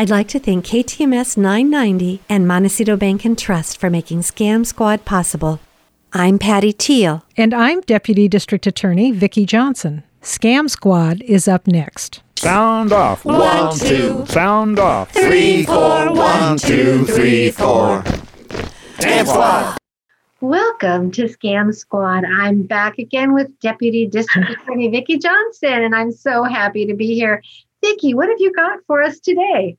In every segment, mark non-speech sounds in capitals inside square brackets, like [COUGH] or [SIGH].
I'd like to thank KTMS 990 and Montecito Bank and Trust for making Scam Squad possible. I'm Patty Teal. And I'm Deputy District Attorney Vicki Johnson. Scam Squad is up next. Sound off. One, two. Sound off. Three, four. One, two, three, four. Scam Squad. Welcome to Scam Squad. I'm back again with Deputy District [LAUGHS] Attorney Vicki Johnson, and I'm so happy to be here. Vicki, what have you got for us today?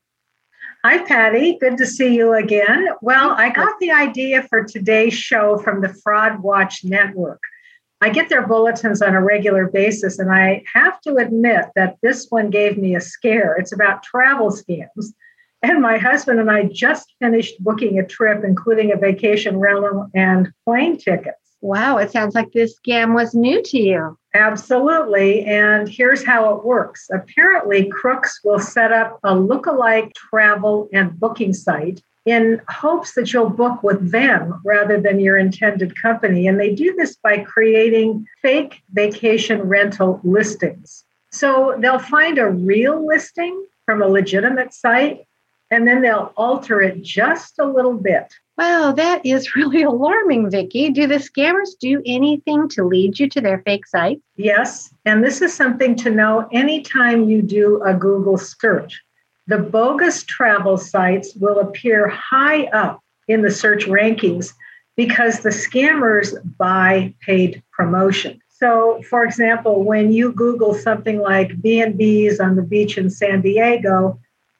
Hi, Patty. Good to see you again. Well, I got the idea for today's show from the Fraud Watch Network. I get their bulletins on a regular basis, and I have to admit that this one gave me a scare. It's about travel scams. And my husband and I just finished booking a trip, including a vacation rental and plane tickets. Wow, it sounds like this scam was new to you. Absolutely. And here's how it works. Apparently, crooks will set up a look-alike travel and booking site in hopes that you'll book with them rather than your intended company. And they do this by creating fake vacation rental listings. So they'll find a real listing from a legitimate site and then they'll alter it just a little bit. Wow, that is [LAUGHS] really alarming, Vicki. Do the scammers do anything to lead you to their fake site? Yes, and this is something to know anytime you do a Google search. The bogus travel sites will appear high up in the search rankings because the scammers buy paid promotion. So, for example, when you Google something like B&Bs on the beach in San Diego,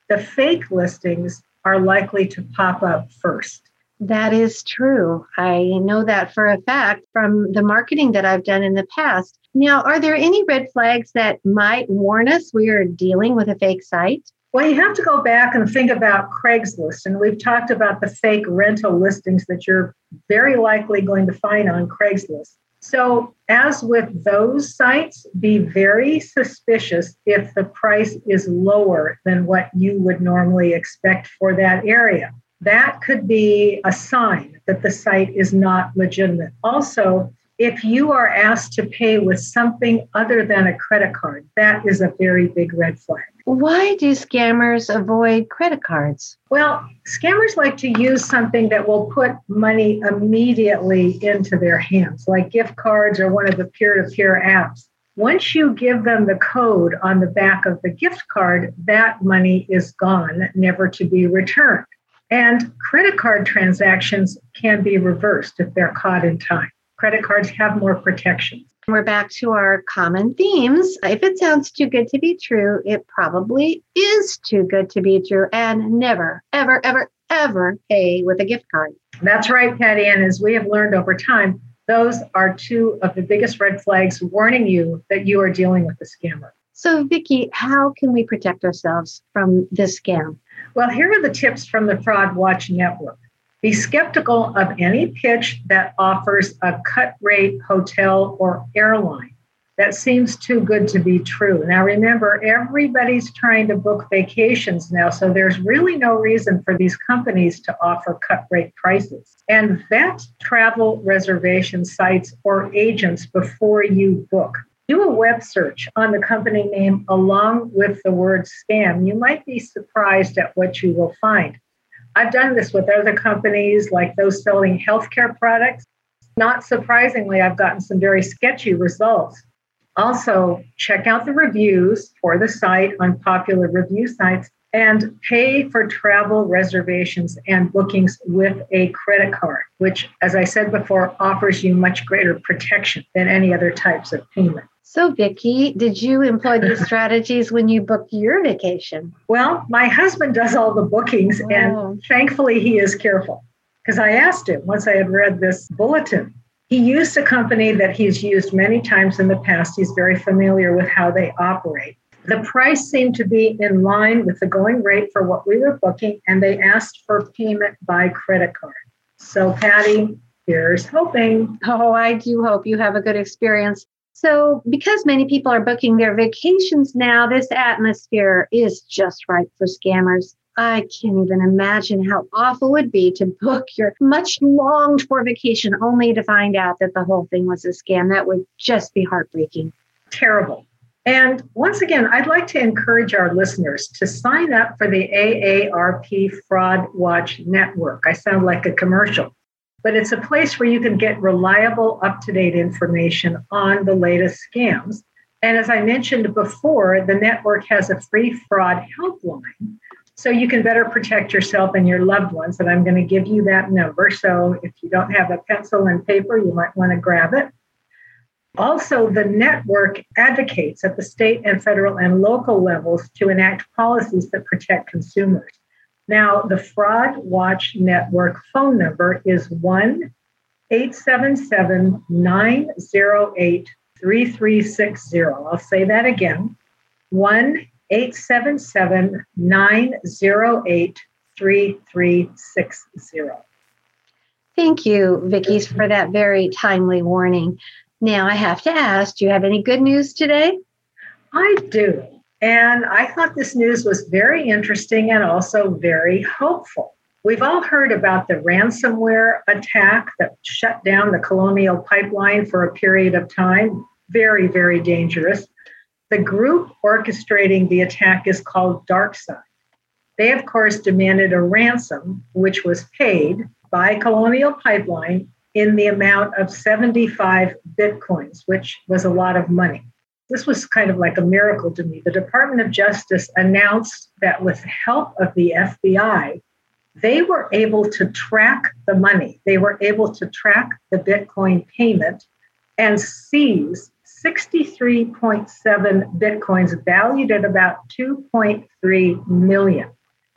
the fake listings are likely to pop up first. That is true. I know that for a fact from the marketing that I've done in the past. Now, are there any red flags that might warn us we are dealing with a fake site? Well, you have to go back and think about Craigslist. And we've talked about the fake rental listings that you're very likely going to find on Craigslist. So, as with those sites, be very suspicious if the price is lower than what you would normally expect for that area. That could be a sign that the site is not legitimate. Also, if you are asked to pay with something other than a credit card, that is a very big red flag. Why do scammers avoid credit cards? Well, scammers like to use something that will put money immediately into their hands, like gift cards or one of the peer to peer apps. Once you give them the code on the back of the gift card, that money is gone, never to be returned. And credit card transactions can be reversed if they're caught in time. Credit cards have more protections. We're back to our common themes. If it sounds too good to be true, it probably is too good to be true. And never, ever, ever, ever pay with a gift card. That's right, Patty. And as we have learned over time, those are two of the biggest red flags warning you that you are dealing with a scammer. So, Vicki, how can we protect ourselves from this scam? Well, here are the tips from the Fraud Watch Network. Be skeptical of any pitch that offers a cut rate hotel or airline. That seems too good to be true. Now, remember, everybody's trying to book vacations now, so there's really no reason for these companies to offer cut rate prices. And vet travel reservation sites or agents before you book. Do a web search on the company name along with the word scam. You might be surprised at what you will find. I've done this with other companies like those selling healthcare products. Not surprisingly, I've gotten some very sketchy results. Also, check out the reviews for the site on popular review sites and pay for travel reservations and bookings with a credit card, which, as I said before, offers you much greater protection than any other types of payment. So, Vicki, did you employ these [LAUGHS] strategies when you booked your vacation? Well, my husband does all the bookings, Oh. and thankfully he is careful. Because I asked him once I had read this bulletin. He used a company that he's used many times in the past. He's very familiar with how they operate. The price seemed to be in line with the going rate for what we were booking, and they asked for payment by credit card. So, Patty, here's hoping. Oh, I do hope you have a good experience. So, because many people are booking their vacations now, this atmosphere is just right for scammers. I can't even imagine how awful it would be to book your much longed for vacation only to find out that the whole thing was a scam. That would just be heartbreaking. Terrible. And once again, I'd like to encourage our listeners to sign up for the AARP Fraud Watch Network. I sound like a commercial, but it's a place where you can get reliable, up to date information on the latest scams. And as I mentioned before, the network has a free fraud helpline. So you can better protect yourself and your loved ones. And I'm going to give you that number. So if you don't have a pencil and paper, you might want to grab it. Also, the network advocates at the state and federal and local levels to enact policies that protect consumers. Now, the Fraud Watch Network phone number is 1 877 908 3360. I'll say that again 1 877 908 3360. Thank you, Vicki, for that very timely warning. Now, I have to ask do you have any good news today? I do. And I thought this news was very interesting and also very hopeful. We've all heard about the ransomware attack that shut down the Colonial Pipeline for a period of time. Very, very dangerous. The group orchestrating the attack is called DarkSide. They, of course, demanded a ransom, which was paid by Colonial Pipeline in the amount of 75 bitcoins, which was a lot of money. This was kind of like a miracle to me. The Department of Justice announced that with help of the FBI, they were able to track the money. They were able to track the Bitcoin payment and seize 63.7 Bitcoins valued at about 2.3 million.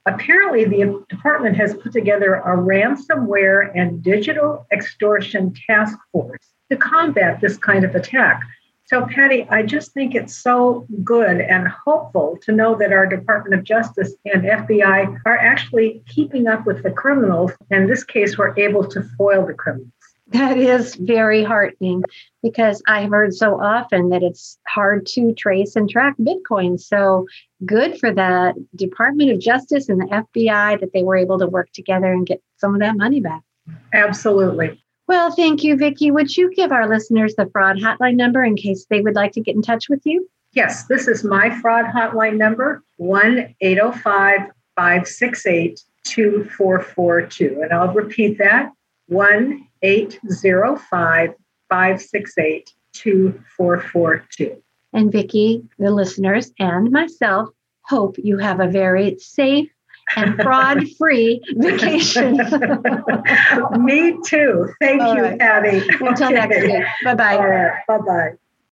Apparently, the department has put together a ransomware and digital extortion task force to combat this kind of attack. So, Patty, I just think it's so good and hopeful to know that our Department of Justice and FBI are actually keeping up with the criminals. In this case, we're able to foil the criminals. That is very heartening because I've heard so often that it's hard to trace and track Bitcoin. So good for the Department of Justice and the FBI that they were able to work together and get some of that money back. Absolutely. Well, thank you, Vicki. Would you give our listeners the fraud hotline number in case they would like to get in touch with you? Yes, this is my fraud hotline number 1 805 568 2442. And I'll repeat that 1 805 568 2442. And Vicki, the listeners, and myself hope you have a very safe fraud free vacation. [LAUGHS] Me too. Thank All you, right. Patty. Until okay. next week. Bye bye. Bye bye.